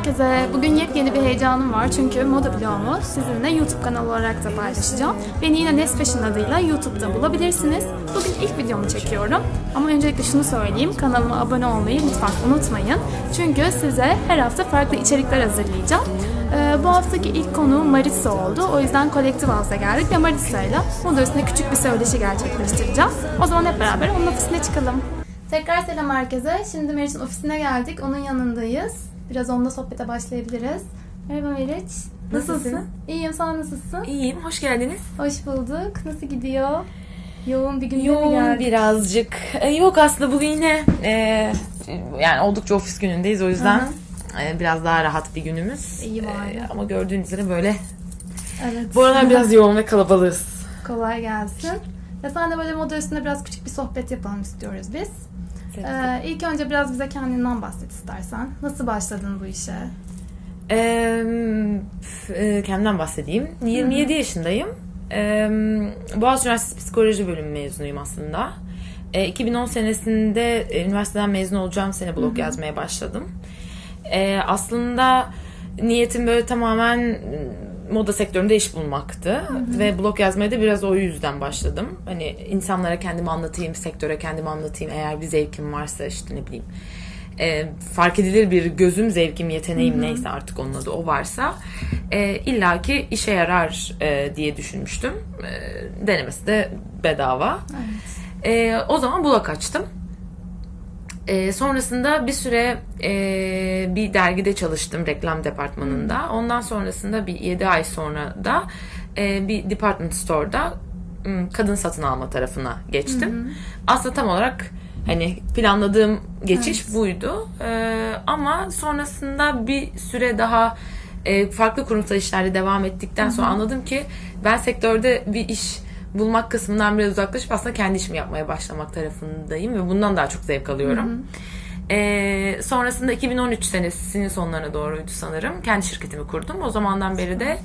herkese. Bugün yepyeni bir heyecanım var çünkü moda blogumu sizinle YouTube kanalı olarak da paylaşacağım. Beni yine Nest Fashion adıyla YouTube'da bulabilirsiniz. Bugün ilk videomu çekiyorum. Ama öncelikle şunu söyleyeyim. Kanalıma abone olmayı lütfen unutmayın. Çünkü size her hafta farklı içerikler hazırlayacağım. Ee, bu haftaki ilk konuğum Marissa oldu. O yüzden Collective House'a geldik ve Marissa ile moda üstüne küçük bir söyleşi gerçekleştireceğim. O zaman hep beraber onun ofisine çıkalım. Tekrar selam herkese. Şimdi Meriç'in ofisine geldik. Onun yanındayız. Biraz onunla sohbete başlayabiliriz. Merhaba Meriç. Nasılsın? Nasılsın? İyiyim. Sen nasılsın? İyiyim, hoş geldiniz. Hoş bulduk. Nasıl gidiyor? Yoğun bir günde mi Yoğun geldik? birazcık. E, yok aslında bugün yine e, yani oldukça ofis günündeyiz o yüzden e, biraz daha rahat bir günümüz. İyi bari. E, ama gördüğünüz üzere böyle. Evet. Bu aralar biraz yoğun ve kalabalığız. Kolay gelsin. Ve sen de böyle moda üstünde biraz küçük bir sohbet yapalım istiyoruz biz. Ee, ilk önce biraz bize kendinden bahset istersen. Nasıl başladın bu işe? E, e, kendimden bahsedeyim. 27 yaşındayım. E, Boğaziçi Üniversitesi Psikoloji Bölümü mezunuyum aslında. E, 2010 senesinde e, üniversiteden mezun olacağım sene blog yazmaya başladım. E, aslında niyetim böyle tamamen moda sektöründe iş bulmaktı. Ve blog yazmaya da biraz o yüzden başladım. Hani insanlara kendimi anlatayım, sektöre kendimi anlatayım. Eğer bir zevkim varsa işte ne bileyim e, fark edilir bir gözüm, zevkim, yeteneğim neyse artık onun adı o varsa e, illaki işe yarar e, diye düşünmüştüm. E, denemesi de bedava. E, o zaman blog açtım. E, sonrasında bir süre e, bir dergide çalıştım reklam departmanında. Ondan sonrasında bir 7 ay sonra da e, bir department store'da kadın satın alma tarafına geçtim. Aslında tam olarak hani planladığım geçiş buydu. E, ama sonrasında bir süre daha e, farklı kurumsal işlerde devam ettikten sonra anladım ki ben sektörde bir iş bulmak kısmından biraz uzaklaşıp aslında kendi işimi yapmaya başlamak tarafındayım ve bundan daha çok zevk alıyorum. Ee, sonrasında 2013 senesinin sonlarına doğruydu sanırım. Kendi şirketimi kurdum. O zamandan beri de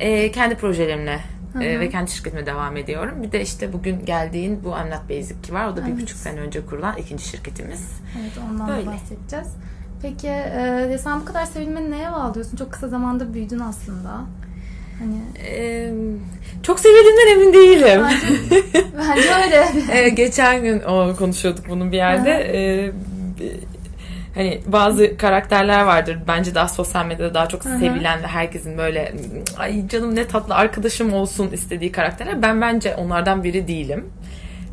e, kendi projelerimle e, ve kendi şirketime devam ediyorum. Bir de işte bugün geldiğin bu I'm Not Basic var. O da bir buçuk sene önce kurulan ikinci şirketimiz. Evet ondan da Böyle. bahsedeceğiz. Peki e, sen bu kadar sevilmeni neye bağlıyorsun? Çok kısa zamanda büyüdün aslında. Hani Ee, çok sevildiğimden emin değilim. bence öyle. Ee, geçen gün o konuşuyorduk bunun bir yerde. Ee, hani bazı karakterler vardır. Bence daha sosyal medyada daha çok sevilen ve herkesin böyle ay canım ne tatlı arkadaşım olsun istediği karakterler. Ben bence onlardan biri değilim.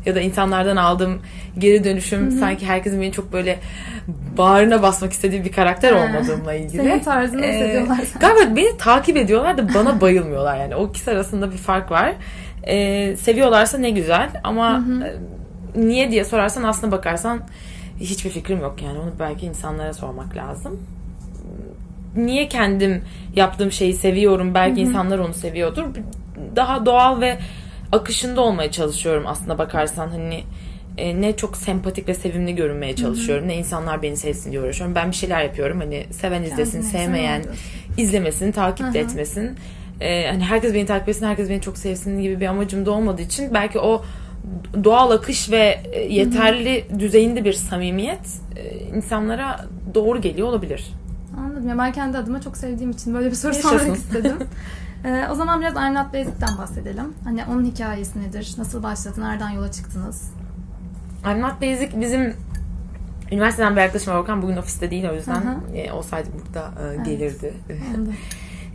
Ya da insanlardan aldığım geri dönüşüm sanki herkesin beni çok böyle bağrına basmak istediği bir karakter Ha. olmadığımla ilgili. Senin tarzını Ee, hissediyorlar. Galiba beni takip ediyorlar da bana bayılmıyorlar yani. O ikisi arasında bir fark var. Ee, seviyorlarsa ne güzel ama e, niye diye sorarsan aslına bakarsan hiçbir fikrim yok yani. Onu belki insanlara sormak lazım. Niye kendim yaptığım şeyi seviyorum? Belki insanlar onu seviyordur. Daha doğal ve akışında olmaya çalışıyorum aslında bakarsan hani e, ne çok sempatik ve sevimli görünmeye çalışıyorum. Ne insanlar beni sevsin diye uğraşıyorum. Ben bir şeyler yapıyorum. Hani seven izlesin, Kendine sevmeyen izlemesin, takip Hı de hı. etmesin. Ee, hani herkes beni takip etsin, herkes beni çok sevsin gibi bir amacım da olmadığı için belki o doğal akış ve e, yeterli düzeyinde bir samimiyet e, insanlara doğru geliyor olabilir. Anladım. Ya ben kendi adıma çok sevdiğim için böyle bir soru Yaşasın. sormak istedim. Ee, o zaman biraz Not Basic'ten bahsedelim. Hani onun hikayesi nedir? Nasıl başladı? Nereden yola çıktınız? Not Basic bizim üniversiteden bir arkadaşım var Orkan bugün ofiste değil o yüzden e, olsaydı burada e, gelirdi. Anladım.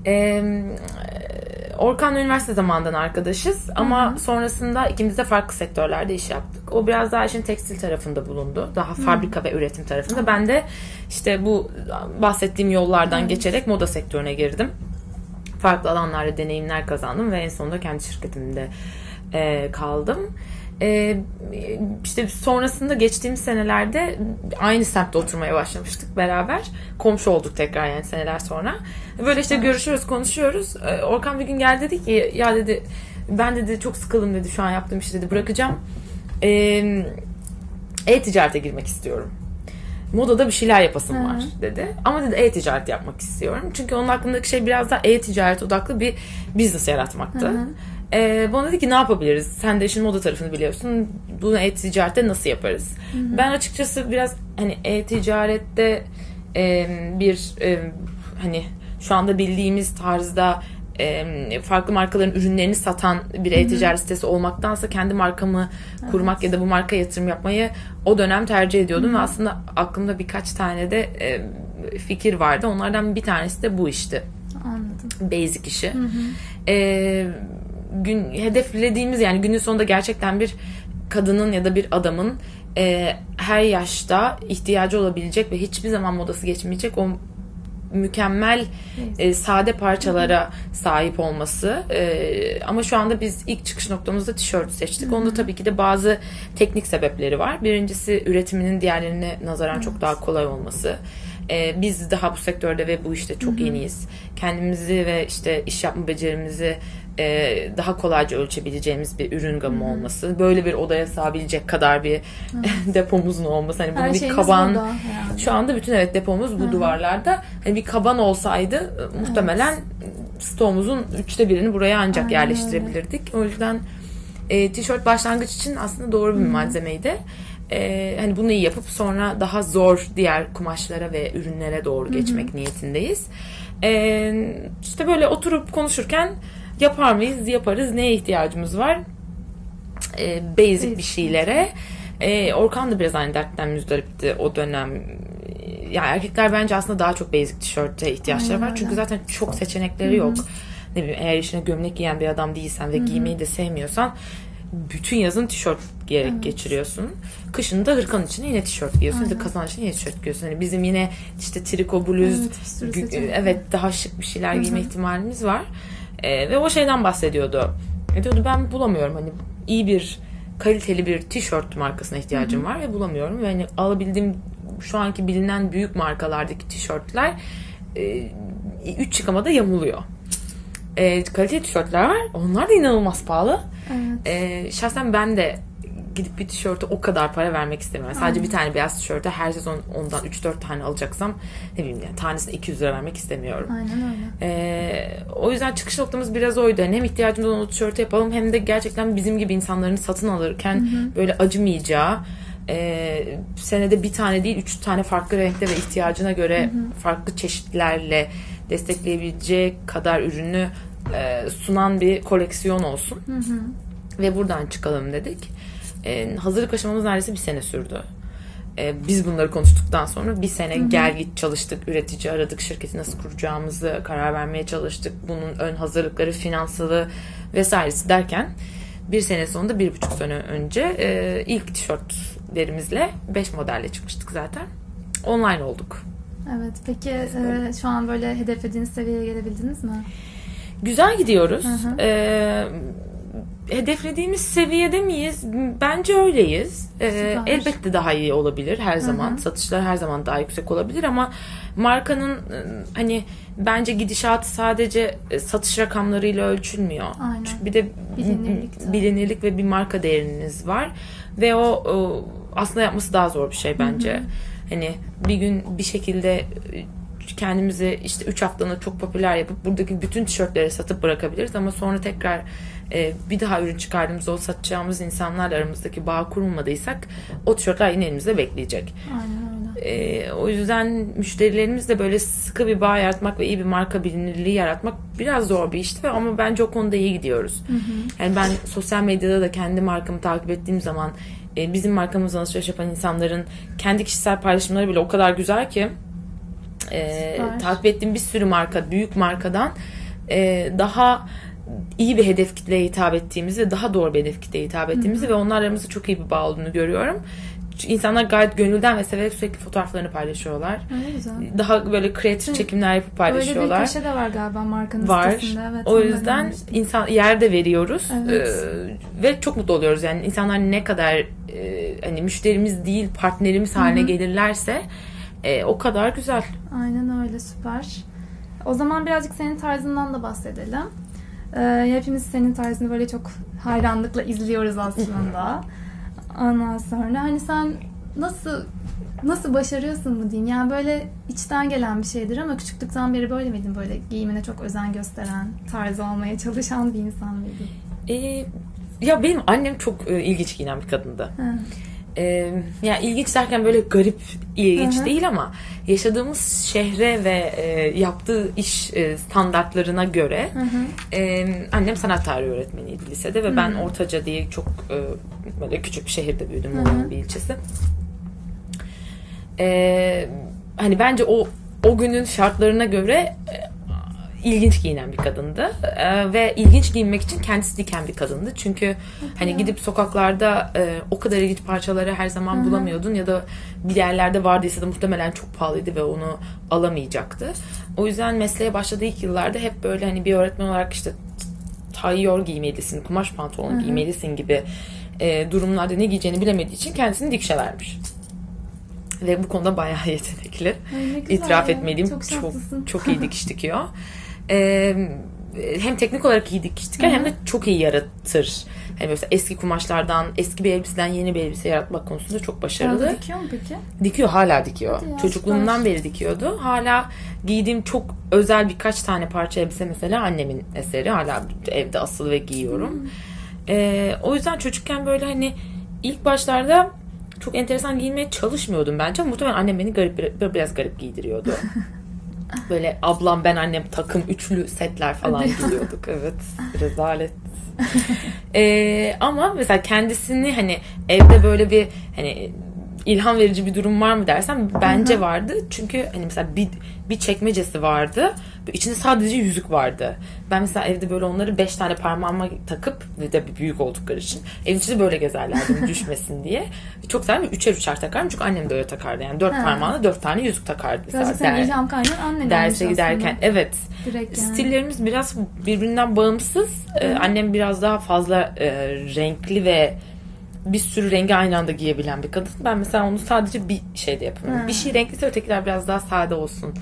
Ee, Orkan'la üniversite zamanından arkadaşız ama sonrasında ikimiz de farklı sektörlerde iş yaptık. O biraz daha işin tekstil tarafında bulundu. Daha fabrika ve üretim tarafında. Ben de işte bu bahsettiğim yollardan geçerek moda sektörüne girdim. Farklı alanlarda deneyimler kazandım ve en sonunda kendi şirketimde e, kaldım. E, işte sonrasında geçtiğimiz senelerde aynı semtte oturmaya başlamıştık beraber. Komşu olduk tekrar yani seneler sonra. Böyle işte görüşüyoruz, konuşuyoruz. E, Orkan bir gün geldi dedi ki ya dedi ben dedi çok sıkıldım dedi şu an yaptığım işi dedi bırakacağım. E, e-ticarete girmek istiyorum. Modada bir şeyler yapasım Hı. var dedi. Ama dedi e-ticaret yapmak istiyorum. Çünkü onun aklındaki şey biraz daha e-ticaret odaklı bir business yaratmaktı. Hı hı. Ee, bana dedi ki ne yapabiliriz? Sen de işin moda tarafını biliyorsun. Bunu e-ticarette nasıl yaparız? Ben açıkçası biraz hani e-ticarette e, bir e, hani şu anda bildiğimiz tarzda e, farklı markaların ürünlerini satan bir e-ticaret sitesi olmaktansa kendi markamı kurmak ya da bu marka yatırım yapmayı o dönem tercih ediyordum ve aslında aklımda birkaç tane de e, fikir vardı. Onlardan bir tanesi de bu işti. Anladım. Basic işi. E, gün hedeflediğimiz yani günün sonunda gerçekten bir kadının ya da bir adamın e, her yaşta ihtiyacı olabilecek ve hiçbir zaman modası geçmeyecek o mükemmel e, sade parçalara sahip olması. E, ama şu anda biz ilk çıkış noktamızda tişört seçtik. Onda tabii ki de bazı teknik sebepleri var. Birincisi üretiminin diğerlerine nazaran çok daha kolay olması. E, biz daha bu sektörde ve bu işte çok yeniyiz. Kendimizi ve işte iş yapma becerimizi e, daha kolayca ölçebileceğimiz bir ürün gamı olması. Böyle bir odaya sığabilecek kadar bir depomuzun olması. Hani bunun Her bir kaban herhalde. şu anda bütün evet depomuz bu duvarlarda. Hani bir kaban olsaydı e, muhtemelen stoğumuzun üçte birini buraya ancak Aynen yerleştirebilirdik. O yüzden e, tişört başlangıç için aslında doğru bir malzemeydi. E, hani bunu iyi yapıp sonra daha zor diğer kumaşlara ve ürünlere doğru geçmek niyetindeyiz. E, işte böyle oturup konuşurken yapar mıyız? Yaparız. Neye ihtiyacımız var? E, basic bir şeylere. E, Orkan da biraz aynı dertten müzdaripti o dönem. Yani erkekler bence aslında daha çok basic tişörte ihtiyaçları Aynen var. Çünkü zaten çok seçenekleri yok. Ne bileyim eğer işine gömlek giyen bir adam değilsen ve giymeyi de sevmiyorsan bütün yazın tişört giyerek geçiriyorsun. Kışın da hırkanın içine yine tişört giyiyorsun. Da kazan içine yine tişört giyiyorsun. Hani bizim yine işte triko bluz, Evet, evet daha şık bir şeyler giyme ihtimalimiz var. Ee, ve o şeyden bahsediyordu. E diyordu ben bulamıyorum hani iyi bir kaliteli bir tişört markasına ihtiyacım var ve bulamıyorum. Ve hani alabildiğim şu anki bilinen büyük markalardaki tişörtler 3 yıkamada yamuluyor. E, kaliteli tişörtler var. Onlar da inanılmaz pahalı. Evet. E, şahsen ben de gidip bir tişörte o kadar para vermek istemiyorum. Sadece bir tane beyaz tişörte her sezon ondan 3-4 tane alacaksam ne bileyim yani tanesine 200 lira vermek istemiyorum. Aynen öyle. Ee, o yüzden çıkış noktamız biraz oydu. Yani hem ihtiyacımız olan o tişörtü yapalım hem de gerçekten bizim gibi insanların satın alırken böyle acımayacağı e, senede bir tane değil üç tane farklı renkte ve ihtiyacına göre farklı çeşitlerle destekleyebileceği kadar ürünü e, sunan bir koleksiyon olsun. Ve buradan çıkalım dedik. E, hazırlık aşamamız neredeyse bir sene sürdü. E, biz bunları konuştuktan sonra bir sene gel git çalıştık, üretici aradık, şirketi nasıl kuracağımızı karar vermeye çalıştık. Bunun ön hazırlıkları, finansalı vesairesi derken bir sene sonunda bir buçuk sene önce e, ilk tişörtlerimizle 5 modelle çıkmıştık zaten. Online olduk. Evet. Peki e, şu an böyle hedeflediğiniz seviyeye gelebildiniz mi? Güzel gidiyoruz. Hı hı. Ee, hedeflediğimiz seviyede miyiz? Bence öyleyiz. Ee, elbette daha iyi olabilir her zaman. Satışlar her zaman daha yüksek olabilir ama markanın e, hani bence gidişatı sadece e, satış rakamlarıyla ölçülmüyor. Aynen. Çünkü bir de Bilinirlik bilinirlik ve bir marka değeriniz var ve o, o aslında yapması daha zor bir şey bence. Hani bir gün bir şekilde e, kendimizi işte 3 haftalığına çok popüler yapıp buradaki bütün tişörtleri satıp bırakabiliriz ama sonra tekrar e, bir daha ürün çıkardığımızda o satacağımız insanlarla aramızdaki bağ kurulmadıysak o tişörtler yine elimizde bekleyecek. Aynen öyle. E, o yüzden müşterilerimizle böyle sıkı bir bağ yaratmak ve iyi bir marka bilinirliği yaratmak biraz zor bir işti ama bence o konuda iyi gidiyoruz. Yani ben sosyal medyada da kendi markamı takip ettiğim zaman e, bizim markamızla alışveriş yapan insanların kendi kişisel paylaşımları bile o kadar güzel ki e, Süper. takip ettiğim bir sürü marka, büyük markadan e, daha iyi bir hedef kitleye hitap ettiğimizi ve daha doğru bir hedef kitleye hitap ettiğimizi ve onlar aramızda çok iyi bir bağ olduğunu görüyorum. İnsanlar gayet gönülden ve severek sürekli fotoğraflarını paylaşıyorlar. Öyle güzel. Daha böyle kreatif çekimler yapıp Öyle bir paylaşıyorlar. köşe de var galiba markanın var. sitesinde. Evet, o yüzden insan yerde veriyoruz Evet. Ee, ve çok mutlu oluyoruz. Yani insanlar ne kadar e, hani müşterimiz değil partnerimiz haline gelirlerse e, o kadar güzel. Aynen öyle süper. O zaman birazcık senin tarzından da bahsedelim. Ee, hepimiz senin tarzını böyle çok hayranlıkla izliyoruz aslında. Ondan sonra hani sen nasıl nasıl başarıyorsun mu diyeyim? Yani böyle içten gelen bir şeydir ama küçüklükten beri böyle miydin? Böyle giyimine çok özen gösteren, tarzı olmaya çalışan bir insan mıydın? Ee, ya benim annem çok e, ilginç giyinen bir kadındı. Hı. E, yani ilginç derken böyle garip ilginç değil ama yaşadığımız şehre ve e, yaptığı iş e, standartlarına göre e, annem sanat tarihi öğretmeniydi lisede ve ben Ortaca diye çok e, böyle küçük bir şehirde büyüdüm Muğla'nın bir ilçesi. E, hani bence o o günün şartlarına göre e, ilginç giyinen bir kadındı Ee, ve ilginç giyinmek için kendisi diken bir kadındı çünkü hani gidip sokaklarda e, o kadar ilginç parçaları her zaman bulamıyordun ya da bir yerlerde vardıysa da muhtemelen çok pahalıydı ve onu alamayacaktı. O yüzden mesleğe başladığı ilk yıllarda hep böyle hani bir öğretmen olarak işte tayyör giymelisin, kumaş pantolon giymelisin gibi e, durumlarda ne giyeceğini bilemediği için kendisini dikşe vermiş. Ve bu konuda bayağı yetenekli. Ay, İtiraf ya. etmeliyim. Çok Çok çok, iyi dikiş dikiyor. Ee, hem teknik olarak iyi dikiş diker hem de çok iyi yaratır. Hani mesela eski kumaşlardan, eski bir elbiseden yeni bir elbise yaratmak konusunda çok başarılı. Arada dikiyor mu peki? Dikiyor hala dikiyor. Ya, Çocukluğundan süper. beri dikiyordu. Hala giydiğim çok özel birkaç tane parça elbise mesela annemin eseri. Hala evde asılı ve giyiyorum. Ee, o yüzden çocukken böyle hani ilk başlarda çok enteresan giyinmeye çalışmıyordum bence muhtemelen annem beni garip biraz garip giydiriyordu. Böyle ablam ben annem takım üçlü setler falan Hadi. giyiyorduk. Evet. Rezalet. Ee, ama mesela kendisini hani evde böyle bir hani ilham verici bir durum var mı dersen bence vardı. Çünkü hani mesela bir, bir çekmecesi vardı. İçinde sadece yüzük vardı. Ben mesela evde böyle onları beş tane parmağıma takıp bir de büyük oldukları için evin içinde böyle gezerlerdim düşmesin diye. Çok severim. Üçer üçer takarım. Çünkü annem de öyle takardı. Yani dört Ha. parmağına dört tane yüzük takardı. Mesela senin der- ilham kaynağın annen derse giderken. aslında. Evet. Direkt yani. Stillerimiz biraz birbirinden bağımsız. Ee, annem biraz daha fazla e, renkli ve bir sürü rengi aynı anda giyebilen bir kadın. Ben mesela onu sadece bir şeyde yapıyorum. Bir şey renkliyse ötekiler biraz daha sade olsun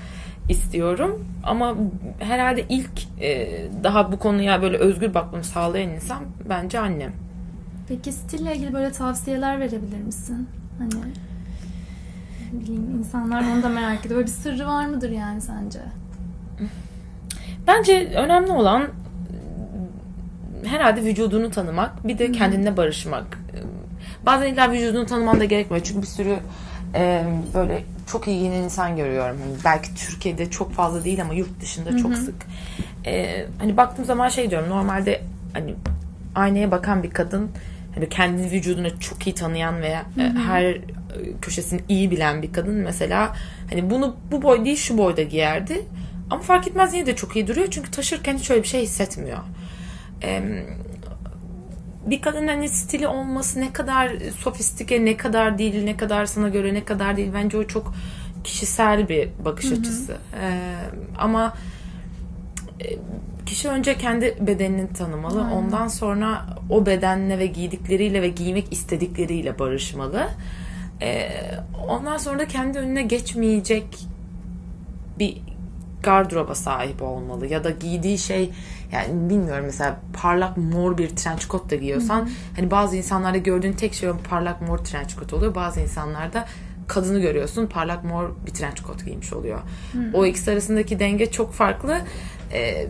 istiyorum. Ama herhalde ilk e, daha bu konuya böyle özgür bakmamı sağlayan insan bence annem. Peki stille ilgili böyle tavsiyeler verebilir misin? Hani bileyim insanlar onu da merak ediyor. Böyle bir sırrı var mıdır yani sence? Bence önemli olan herhalde vücudunu tanımak, bir de kendinle barışmak. Bazen illa vücudunu tanıman da gerekmiyor. Çünkü bir sürü e, böyle çok iyi giyinen insan görüyorum. Hani belki Türkiye'de çok fazla değil ama yurt dışında çok sık. E, hani baktığım zaman şey diyorum. Normalde hani aynaya bakan bir kadın hani kendi vücudunu çok iyi tanıyan veya e, her köşesini iyi bilen bir kadın mesela hani bunu bu boy değil şu boyda giyerdi. Ama fark etmez yine de çok iyi duruyor. Çünkü taşırken hiç öyle bir şey hissetmiyor. Em, bir kadının hani stili olması ne kadar sofistike, ne kadar değil, ne kadar sana göre, ne kadar değil. Bence o çok kişisel bir bakış açısı. Ee, ama e, kişi önce kendi bedenini tanımalı. Aynen. Ondan sonra o bedenle ve giydikleriyle ve giymek istedikleriyle barışmalı. Ee, ondan sonra da kendi önüne geçmeyecek bir gardıroba sahip olmalı ya da giydiği şey yani bilmiyorum mesela parlak mor bir trench coat da giyiyorsan hani bazı insanlarda gördüğün tek şey parlak mor trench coat oluyor. Bazı insanlarda kadını görüyorsun parlak mor bir trench coat giymiş oluyor. O ikisi arasındaki denge çok farklı. Ee,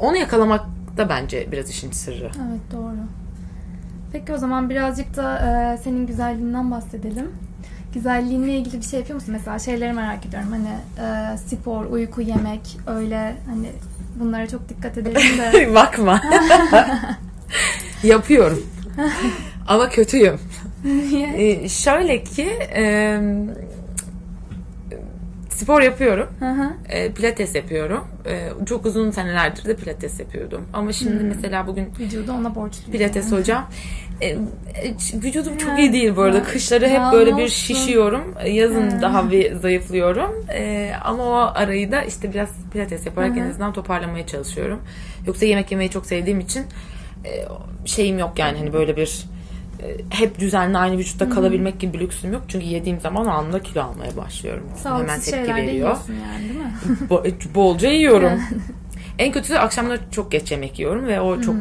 onu yakalamak da bence biraz işin sırrı. Evet doğru. Peki o zaman birazcık da e, senin güzelliğinden bahsedelim. Güzelliğinle ilgili bir şey yapıyor musun? Mesela şeyleri merak ediyorum. Hani e, spor, uyku, yemek öyle hani bunlara çok dikkat edelim de. Bakma. Yapıyorum. Ama kötüyüm. Niye? Ee, şöyle ki e, spor yapıyorum. Hı hı. E, pilates yapıyorum. E, çok uzun senelerdir de pilates yapıyordum. Ama şimdi mesela bugün Vücudu ona borçluyuz. pilates yani. hocam e, e, vücudum çok iyi değil bu arada. ha. Kışları hep Ya böyle bir olsun. şişiyorum. Yazın Ha. daha bir zayıflıyorum. E, ama o arayı da işte biraz pilates yaparak Hı hı. en azından toparlamaya çalışıyorum. Yoksa yemek yemeyi çok sevdiğim için e, şeyim yok yani hani böyle bir hep düzenli aynı vücutta kalabilmek gibi bir lüksüm yok. Çünkü yediğim zaman anında kilo almaya başlıyorum. Hemen Sağlıksız tepki şeyler de veriyor. yani değil mi? Bo- bolca yiyorum. en kötüsü akşamları çok geç yemek yiyorum ve o çok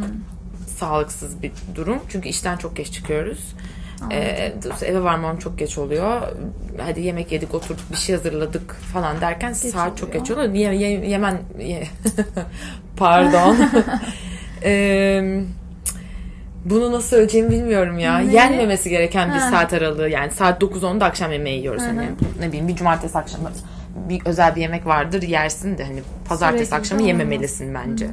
sağlıksız bir durum. Çünkü işten çok geç çıkıyoruz. Ee, eve varmam çok geç oluyor. Hadi yemek yedik, oturduk, bir şey hazırladık falan derken saat çok oluyor. geç oluyor. Ye, ye- yemen... ye- Pardon. Ee, bunu nasıl söyleyeceğimi bilmiyorum ya. Ne? Yenmemesi gereken bir Ha. saat aralığı. Yani saat 9-10'da akşam yemeği yiyoruz. Hı hı. Hani ne bileyim bir cumartesi akşamı bir özel bir yemek vardır yersin de hani pazartesi Sürekli akşamı yememelisin bence.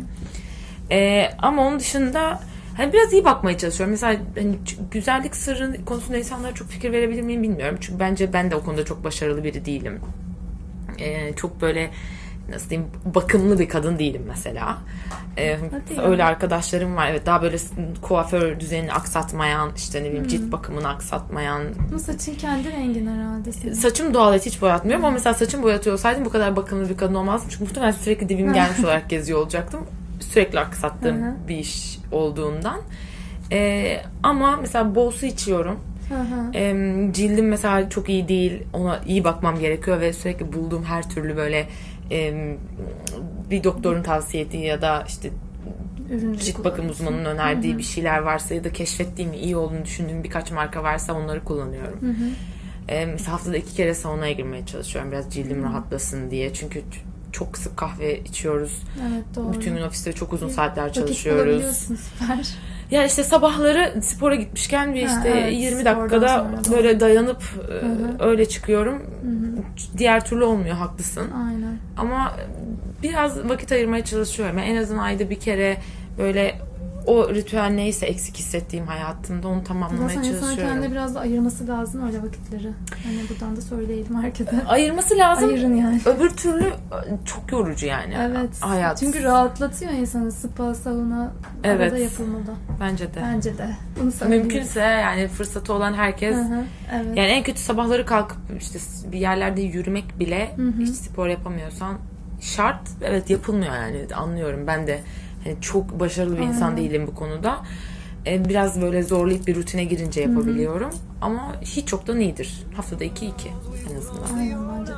Ee, ama onun dışında hani biraz iyi bakmaya çalışıyorum. Mesela hani güzellik sırrı konusunda insanlara çok fikir verebilir miyim bilmiyorum. Çünkü bence ben de o konuda çok başarılı biri değilim. Ee, çok böyle nasıl diyeyim bakımlı bir kadın değilim mesela. Ee, Hadi öyle arkadaşlarım var. Evet daha böyle kuaför düzenini aksatmayan, işte ne bileyim cilt bakımını aksatmayan. Bu saçın kendi rengin herhalde senin. Saçım doğal et hiç boyatmıyorum ama mesela saçım boyatıyor olsaydım bu kadar bakımlı bir kadın olmazdım. Çünkü muhtemelen sürekli dibim gelmiş olarak geziyor olacaktım. Sürekli aksattığım bir iş olduğundan. Ee, ama mesela bol su içiyorum. Hı hı. Em, cildim mesela çok iyi değil. Ona iyi bakmam gerekiyor ve sürekli bulduğum her türlü böyle em, bir doktorun tavsiye ettiği ya da işte cilt bakım uzmanının önerdiği bir şeyler varsa ya da keşfettiğim iyi olduğunu düşündüğüm birkaç marka varsa onları kullanıyorum. Em, mesela haftada iki kere saunaya girmeye çalışıyorum biraz cildim rahatlasın diye. Çünkü çok sık kahve içiyoruz. Evet doğru. Bütün gün ofiste çok uzun saatler Vakit çalışıyoruz. bulabiliyorsun, süper. Ya işte sabahları spora gitmişken bir Ha, işte evet, 20 spordan dakikada böyle dayanıp e, hı. öyle çıkıyorum. Diğer türlü olmuyor haklısın. Aynen. Ama biraz vakit ayırmaya çalışıyorum. Yani en azından ayda bir kere böyle o ritüel neyse eksik hissettiğim hayatımda onu tamamlamaya insan çalışıyorum. kendine biraz da ayırması lazım öyle vakitleri. Hani buradan da söyleyelim herkese. Ayırması lazım. Ayırın yani. Öbür türlü e, çok yorucu yani. Evet. Hayat. Çünkü rahatlatıyor insanı. Spa, sauna Evet. arada yapılmalı. Bence de. Bence de. Bunu. Mümkünse yani fırsatı olan herkes Hı hı, Evet. Yani en kötü sabahları kalkıp işte bir yerlerde yürümek bile hiç spor yapamıyorsan şart. Evet yapılmıyor yani anlıyorum. Ben de hani çok başarılı bir insan değilim bu konuda. Ee, Biraz böyle zorlayıp bir rutine girince yapabiliyorum. Ama hiç çoktan iyidir. Haftada iki iki en azından. Aynen bence de.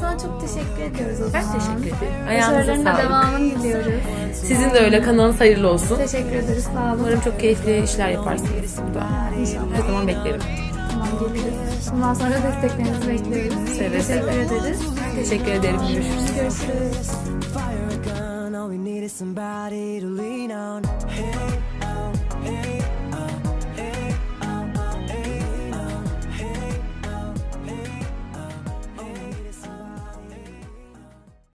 Sana çok teşekkür ediyoruz o Ben zaman. teşekkür ederim. Ayağınıza Başarıların da sağlık. devamını diliyoruz. Sizin de öyle kanalınız hayırlı olsun. Teşekkür ederiz. Sağ olun. Umarım çok keyifli işler yaparsınız burada. İnşallah. Her zaman beklerim. Tamam geliriz. Bundan sonra desteklerinizi bekliyoruz. Seve Teşekkür seve. ederiz. Teşekkür ederim. Görüşürüz. Görüşürüz. somebody to lean on. Hey.